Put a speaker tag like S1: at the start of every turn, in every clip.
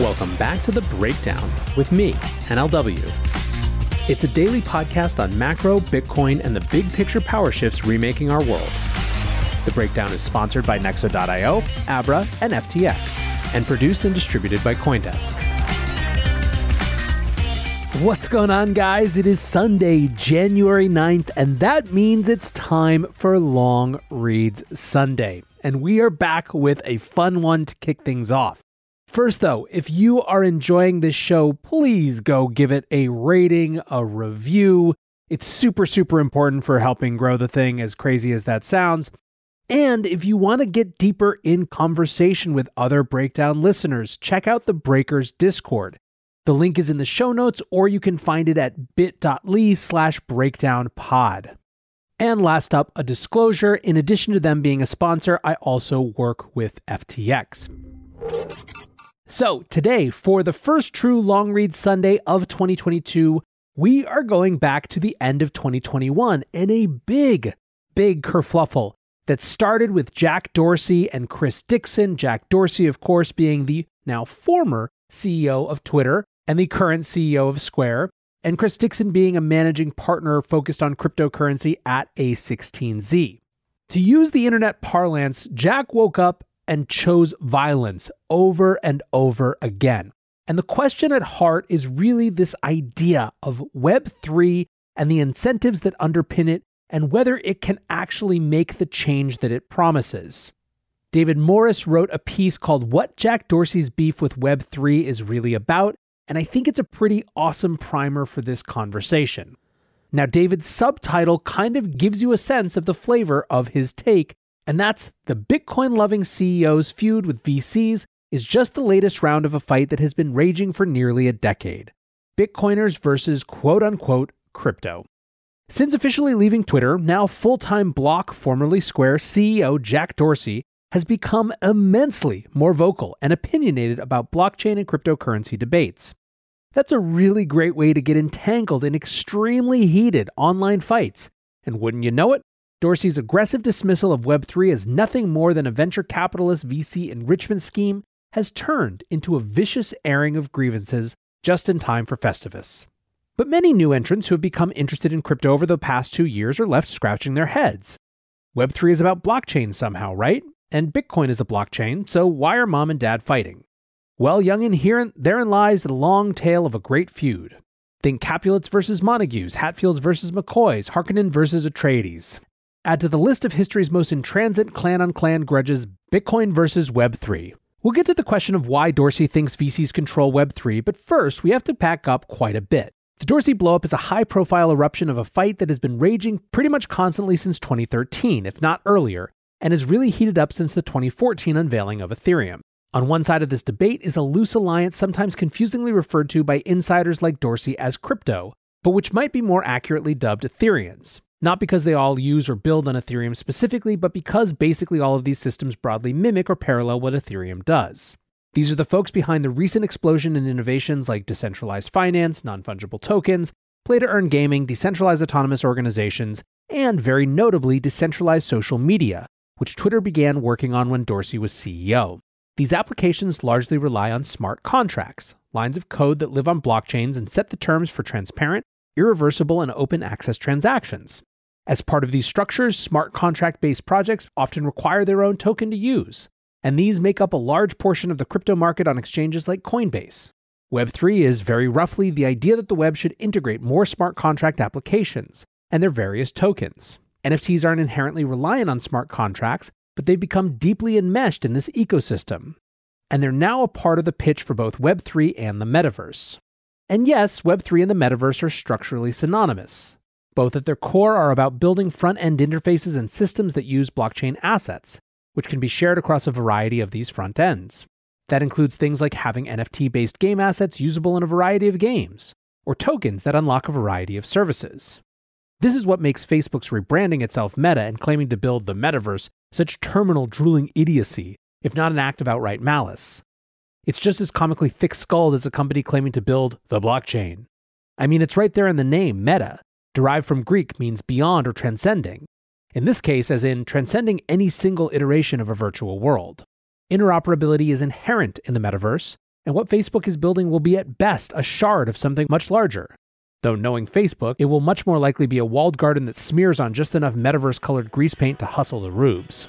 S1: Welcome back to The Breakdown with me, NLW. It's a daily podcast on macro, Bitcoin, and the big picture power shifts remaking our world. The breakdown is sponsored by Nexo.io, Abra, and FTX, and produced and distributed by Coindesk. What's going on, guys? It is Sunday, January 9th, and that means it's time for Long Reads Sunday. And we are back with a fun one to kick things off. First, though, if you are enjoying this show, please go give it a rating, a review. It's super, super important for helping grow the thing, as crazy as that sounds. And if you want to get deeper in conversation with other Breakdown listeners, check out the Breakers Discord. The link is in the show notes, or you can find it at bit.ly slash breakdownpod. And last up, a disclosure. In addition to them being a sponsor, I also work with FTX. So, today, for the first true long read Sunday of 2022, we are going back to the end of 2021 in a big, big kerfluffle that started with Jack Dorsey and Chris Dixon. Jack Dorsey, of course, being the now former CEO of Twitter and the current CEO of Square, and Chris Dixon being a managing partner focused on cryptocurrency at A16Z. To use the internet parlance, Jack woke up and chose violence over and over again. And the question at heart is really this idea of Web3 and the incentives that underpin it, and whether it can actually make the change that it promises. David Morris wrote a piece called What Jack Dorsey's Beef with Web3 is Really About, and I think it's a pretty awesome primer for this conversation. Now, David's subtitle kind of gives you a sense of the flavor of his take, and that's the Bitcoin loving CEO's feud with VCs is just the latest round of a fight that has been raging for nearly a decade Bitcoiners versus quote unquote crypto. Since officially leaving Twitter, now full time Block, formerly Square CEO Jack Dorsey has become immensely more vocal and opinionated about blockchain and cryptocurrency debates. That's a really great way to get entangled in extremely heated online fights. And wouldn't you know it, Dorsey's aggressive dismissal of Web3 as nothing more than a venture capitalist VC enrichment scheme has turned into a vicious airing of grievances just in time for Festivus. But many new entrants who have become interested in crypto over the past two years are left scratching their heads. Web3 is about blockchain somehow, right? And Bitcoin is a blockchain, so why are mom and dad fighting? Well, youngin, here, therein lies the long tale of a great feud. Think Capulets versus Montagues, Hatfields versus McCoys, Harkonnen versus Atreides. Add to the list of history's most intransigent clan on clan grudges Bitcoin versus Web3. We'll get to the question of why Dorsey thinks VCs control Web3, but first, we have to back up quite a bit. The Dorsey blowup is a high profile eruption of a fight that has been raging pretty much constantly since 2013, if not earlier, and has really heated up since the 2014 unveiling of Ethereum. On one side of this debate is a loose alliance, sometimes confusingly referred to by insiders like Dorsey as crypto, but which might be more accurately dubbed Ethereans not because they all use or build on Ethereum specifically, but because basically all of these systems broadly mimic or parallel what Ethereum does. These are the folks behind the recent explosion in innovations like decentralized finance, non fungible tokens, play to earn gaming, decentralized autonomous organizations, and very notably, decentralized social media, which Twitter began working on when Dorsey was CEO. These applications largely rely on smart contracts, lines of code that live on blockchains and set the terms for transparent, irreversible, and open access transactions. As part of these structures, smart contract based projects often require their own token to use, and these make up a large portion of the crypto market on exchanges like Coinbase. Web3 is very roughly the idea that the web should integrate more smart contract applications and their various tokens. NFTs aren't inherently reliant on smart contracts, but they've become deeply enmeshed in this ecosystem. And they're now a part of the pitch for both Web3 and the metaverse. And yes, Web3 and the metaverse are structurally synonymous. Both at their core are about building front end interfaces and systems that use blockchain assets, which can be shared across a variety of these front ends. That includes things like having NFT based game assets usable in a variety of games, or tokens that unlock a variety of services. This is what makes Facebook's rebranding itself Meta and claiming to build the metaverse such terminal drooling idiocy, if not an act of outright malice. It's just as comically thick skulled as a company claiming to build the blockchain. I mean, it's right there in the name, Meta, derived from Greek, means beyond or transcending. In this case, as in transcending any single iteration of a virtual world. Interoperability is inherent in the metaverse, and what Facebook is building will be at best a shard of something much larger, Though knowing Facebook, it will much more likely be a walled garden that smears on just enough metaverse colored grease paint to hustle the rubes.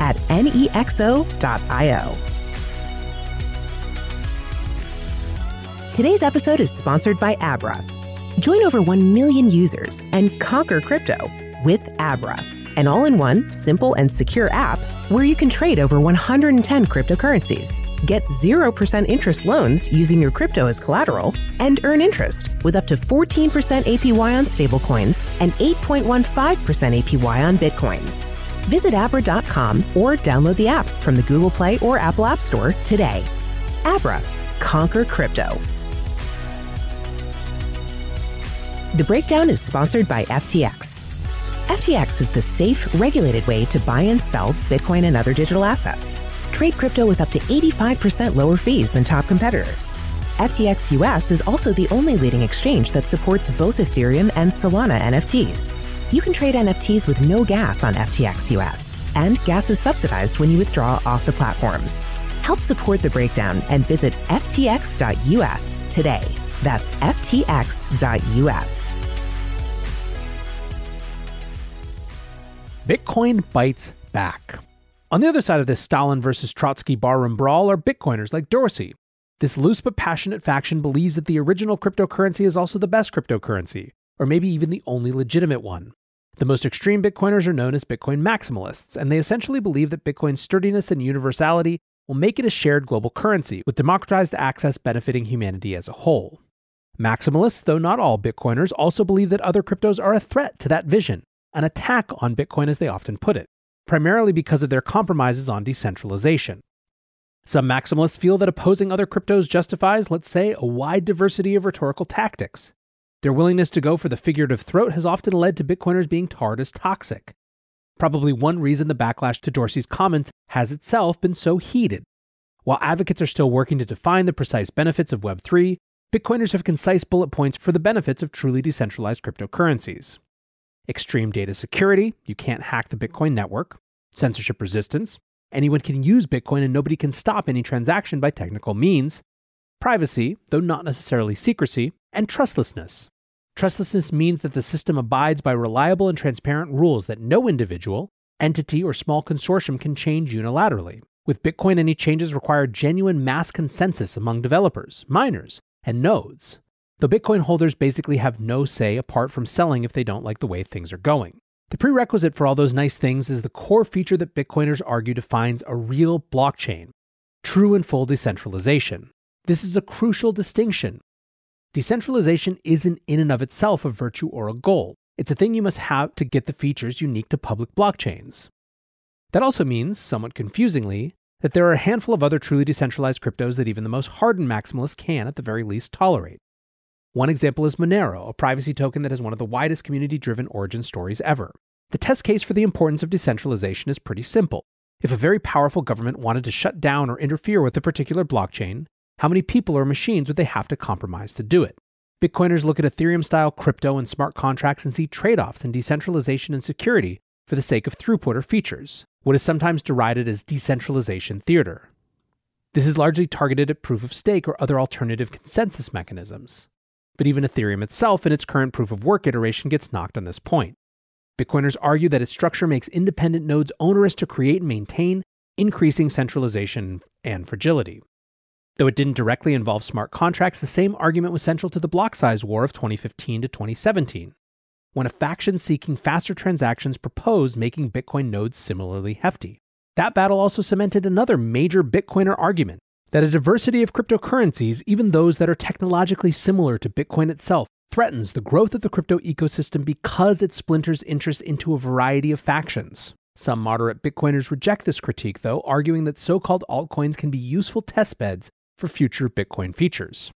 S2: at nexo.io. Today's episode is sponsored by Abra. Join over 1 million users and conquer crypto with Abra, an all in one, simple, and secure app where you can trade over 110 cryptocurrencies, get 0% interest loans using your crypto as collateral, and earn interest with up to 14% APY on stablecoins and 8.15% APY on Bitcoin. Visit Abra.com or download the app from the Google Play or Apple App Store today. Abra, conquer crypto. The breakdown is sponsored by FTX. FTX is the safe, regulated way to buy and sell Bitcoin and other digital assets. Trade crypto with up to 85% lower fees than top competitors. FTX US is also the only leading exchange that supports both Ethereum and Solana NFTs. You can trade NFTs with no gas on FTX US, and gas is subsidized when you withdraw off the platform. Help support the breakdown and visit ftx.us today. That's ftx.us.
S1: Bitcoin bites back. On the other side of this Stalin versus Trotsky barroom brawl are Bitcoiners like Dorsey. This loose but passionate faction believes that the original cryptocurrency is also the best cryptocurrency, or maybe even the only legitimate one. The most extreme Bitcoiners are known as Bitcoin maximalists, and they essentially believe that Bitcoin's sturdiness and universality will make it a shared global currency, with democratized access benefiting humanity as a whole. Maximalists, though not all Bitcoiners, also believe that other cryptos are a threat to that vision, an attack on Bitcoin as they often put it, primarily because of their compromises on decentralization. Some maximalists feel that opposing other cryptos justifies, let's say, a wide diversity of rhetorical tactics. Their willingness to go for the figurative throat has often led to Bitcoiners being tarred as toxic. Probably one reason the backlash to Dorsey's comments has itself been so heated. While advocates are still working to define the precise benefits of Web3, Bitcoiners have concise bullet points for the benefits of truly decentralized cryptocurrencies extreme data security, you can't hack the Bitcoin network, censorship resistance, anyone can use Bitcoin and nobody can stop any transaction by technical means, privacy, though not necessarily secrecy, and trustlessness. Trustlessness means that the system abides by reliable and transparent rules that no individual, entity, or small consortium can change unilaterally. With Bitcoin, any changes require genuine mass consensus among developers, miners, and nodes. Though Bitcoin holders basically have no say apart from selling if they don't like the way things are going. The prerequisite for all those nice things is the core feature that Bitcoiners argue defines a real blockchain true and full decentralization. This is a crucial distinction. Decentralization isn't in and of itself a virtue or a goal. It's a thing you must have to get the features unique to public blockchains. That also means, somewhat confusingly, that there are a handful of other truly decentralized cryptos that even the most hardened maximalists can, at the very least, tolerate. One example is Monero, a privacy token that has one of the widest community driven origin stories ever. The test case for the importance of decentralization is pretty simple. If a very powerful government wanted to shut down or interfere with a particular blockchain, how many people or machines would they have to compromise to do it? Bitcoiners look at Ethereum style crypto and smart contracts and see trade offs in decentralization and security for the sake of throughput or features, what is sometimes derided as decentralization theater. This is largely targeted at proof of stake or other alternative consensus mechanisms. But even Ethereum itself in its current proof of work iteration gets knocked on this point. Bitcoiners argue that its structure makes independent nodes onerous to create and maintain, increasing centralization and fragility. Though it didn't directly involve smart contracts, the same argument was central to the block size war of 2015 to 2017, when a faction seeking faster transactions proposed making Bitcoin nodes similarly hefty. That battle also cemented another major Bitcoiner argument that a diversity of cryptocurrencies, even those that are technologically similar to Bitcoin itself, threatens the growth of the crypto ecosystem because it splinters interests into a variety of factions. Some moderate Bitcoiners reject this critique, though, arguing that so called altcoins can be useful testbeds for future Bitcoin features.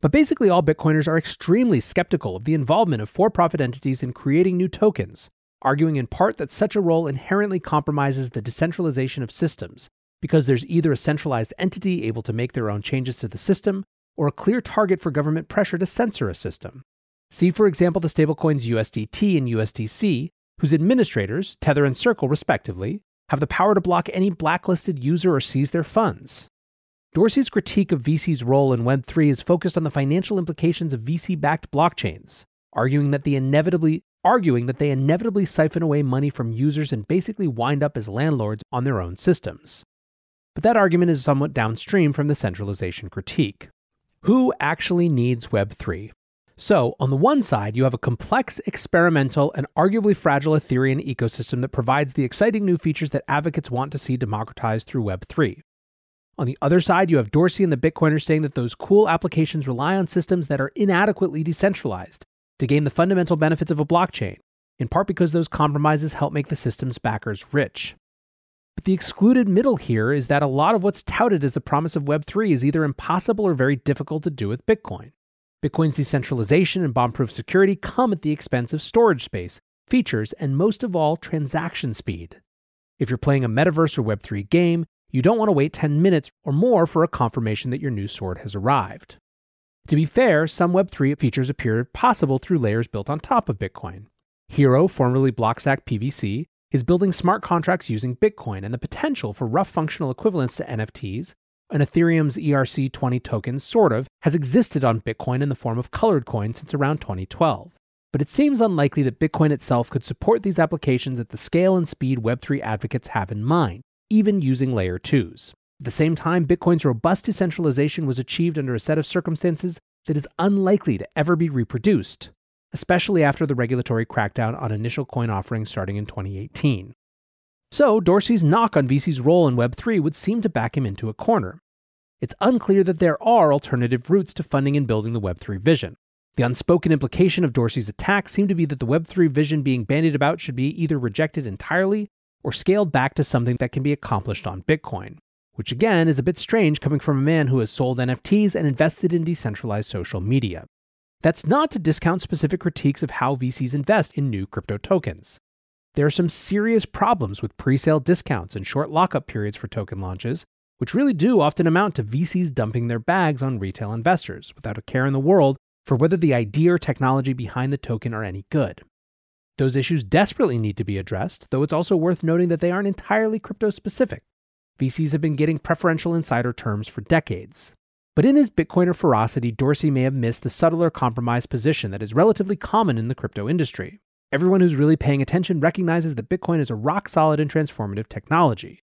S1: But basically, all Bitcoiners are extremely skeptical of the involvement of for profit entities in creating new tokens, arguing in part that such a role inherently compromises the decentralization of systems because there's either a centralized entity able to make their own changes to the system or a clear target for government pressure to censor a system. See, for example, the stablecoins USDT and USDC, whose administrators, Tether and Circle respectively, have the power to block any blacklisted user or seize their funds. Dorsey's critique of VC's role in Web3 is focused on the financial implications of VC-backed blockchains, arguing that they inevitably arguing that they inevitably siphon away money from users and basically wind up as landlords on their own systems but that argument is somewhat downstream from the centralization critique. Who actually needs Web3? So, on the one side, you have a complex, experimental, and arguably fragile Ethereum ecosystem that provides the exciting new features that advocates want to see democratized through Web3. On the other side, you have Dorsey and the Bitcoiners saying that those cool applications rely on systems that are inadequately decentralized to gain the fundamental benefits of a blockchain, in part because those compromises help make the system's backers rich. But the excluded middle here is that a lot of what's touted as the promise of Web3 is either impossible or very difficult to do with Bitcoin. Bitcoin's decentralization and bomb proof security come at the expense of storage space, features, and most of all, transaction speed. If you're playing a metaverse or Web3 game, you don't want to wait 10 minutes or more for a confirmation that your new sword has arrived. To be fair, some Web3 features appear possible through layers built on top of Bitcoin. Hiro, formerly Blockstack PBC, is building smart contracts using Bitcoin and the potential for rough functional equivalents to NFTs, and Ethereum's ERC20 token, sort of, has existed on Bitcoin in the form of colored coins since around 2012. But it seems unlikely that Bitcoin itself could support these applications at the scale and speed Web3 advocates have in mind, even using layer 2s. At the same time, Bitcoin's robust decentralization was achieved under a set of circumstances that is unlikely to ever be reproduced especially after the regulatory crackdown on initial coin offerings starting in 2018. So, Dorsey's knock on VC's role in Web3 would seem to back him into a corner. It's unclear that there are alternative routes to funding and building the Web3 vision. The unspoken implication of Dorsey's attack seemed to be that the Web3 vision being bandied about should be either rejected entirely or scaled back to something that can be accomplished on Bitcoin, which again is a bit strange coming from a man who has sold NFTs and invested in decentralized social media. That's not to discount specific critiques of how VCs invest in new crypto tokens. There are some serious problems with pre sale discounts and short lockup periods for token launches, which really do often amount to VCs dumping their bags on retail investors without a care in the world for whether the idea or technology behind the token are any good. Those issues desperately need to be addressed, though it's also worth noting that they aren't entirely crypto specific. VCs have been getting preferential insider terms for decades. But in his Bitcoiner ferocity, Dorsey may have missed the subtler compromise position that is relatively common in the crypto industry. Everyone who's really paying attention recognizes that Bitcoin is a rock solid and transformative technology.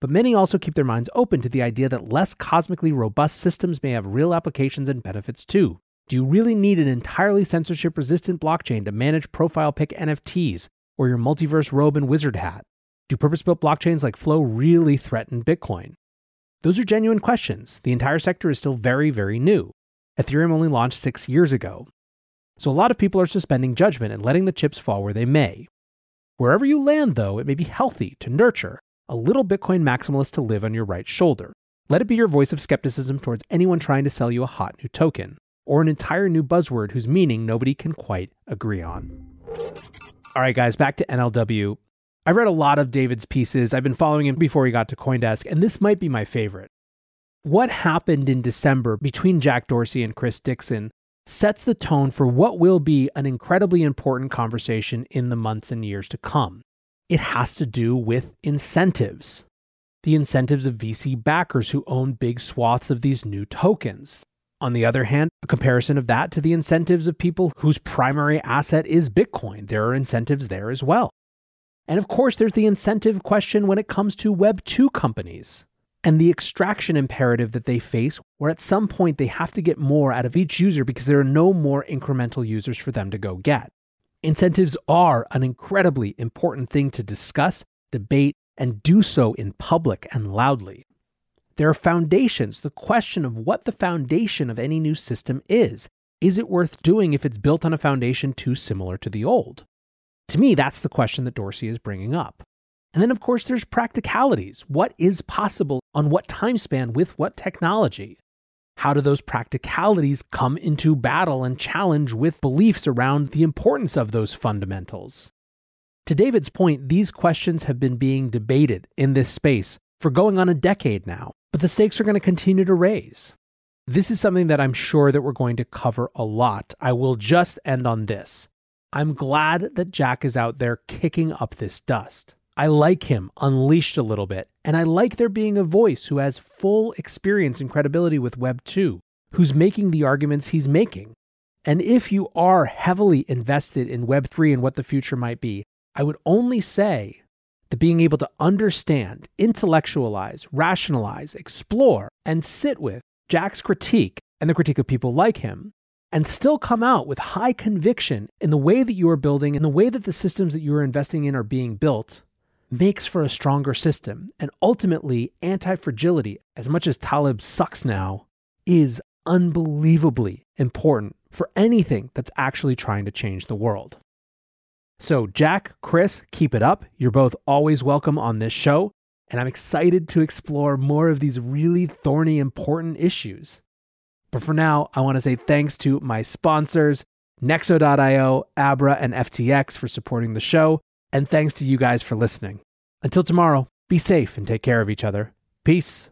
S1: But many also keep their minds open to the idea that less cosmically robust systems may have real applications and benefits too. Do you really need an entirely censorship resistant blockchain to manage profile pic NFTs or your multiverse robe and wizard hat? Do purpose built blockchains like Flow really threaten Bitcoin? Those are genuine questions. The entire sector is still very, very new. Ethereum only launched six years ago. So a lot of people are suspending judgment and letting the chips fall where they may. Wherever you land, though, it may be healthy to nurture a little Bitcoin maximalist to live on your right shoulder. Let it be your voice of skepticism towards anyone trying to sell you a hot new token. Or an entire new buzzword whose meaning nobody can quite agree on. All right, guys, back to NLW. I've read a lot of David's pieces. I've been following him before he got to Coindesk, and this might be my favorite. What happened in December between Jack Dorsey and Chris Dixon sets the tone for what will be an incredibly important conversation in the months and years to come. It has to do with incentives. The incentives of VC backers who own big swaths of these new tokens. On the other hand, a comparison of that to the incentives of people whose primary asset is Bitcoin. There are incentives there as well. And of course, there's the incentive question when it comes to Web 2 companies and the extraction imperative that they face, where at some point they have to get more out of each user because there are no more incremental users for them to go get. Incentives are an incredibly important thing to discuss, debate, and do so in public and loudly. There are foundations, the question of what the foundation of any new system is. Is it worth doing if it's built on a foundation too similar to the old? To me, that's the question that Dorsey is bringing up. And then, of course, there's practicalities. What is possible on what time span with what technology? How do those practicalities come into battle and challenge with beliefs around the importance of those fundamentals? To David's point, these questions have been being debated in this space for going on a decade now, but the stakes are going to continue to raise. This is something that I'm sure that we're going to cover a lot. I will just end on this. I'm glad that Jack is out there kicking up this dust. I like him unleashed a little bit, and I like there being a voice who has full experience and credibility with Web 2, who's making the arguments he's making. And if you are heavily invested in Web 3 and what the future might be, I would only say that being able to understand, intellectualize, rationalize, explore, and sit with Jack's critique and the critique of people like him, and still come out with high conviction in the way that you are building and the way that the systems that you are investing in are being built makes for a stronger system. And ultimately, anti fragility, as much as Taleb sucks now, is unbelievably important for anything that's actually trying to change the world. So, Jack, Chris, keep it up. You're both always welcome on this show. And I'm excited to explore more of these really thorny, important issues. But for now, I want to say thanks to my sponsors, Nexo.io, Abra, and FTX for supporting the show. And thanks to you guys for listening. Until tomorrow, be safe and take care of each other. Peace.